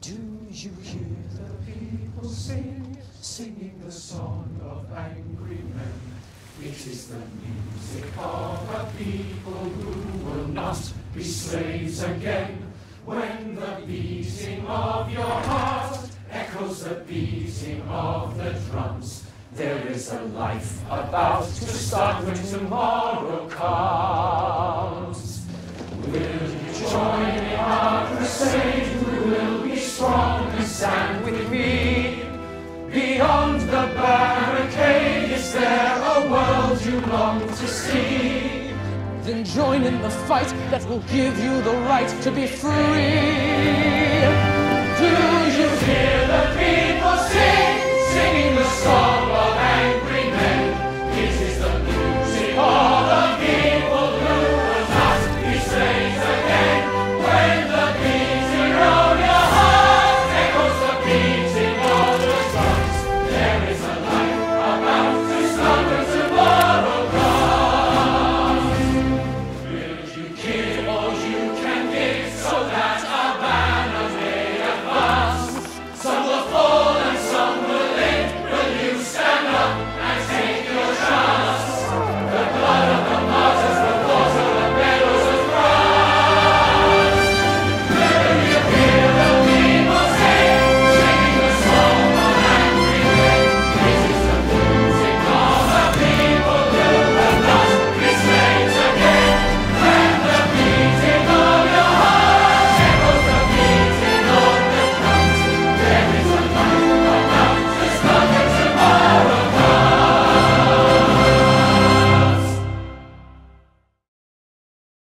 Do you hear the people sing, singing the song of angry men? It is the music of a people who will not be slaves again. When the beating of your heart echoes the beating of the drums, there is a life about to start when tomorrow comes. Beyond the barricade, is there a world you long to see? Then join in the fight that will give you the right to be free.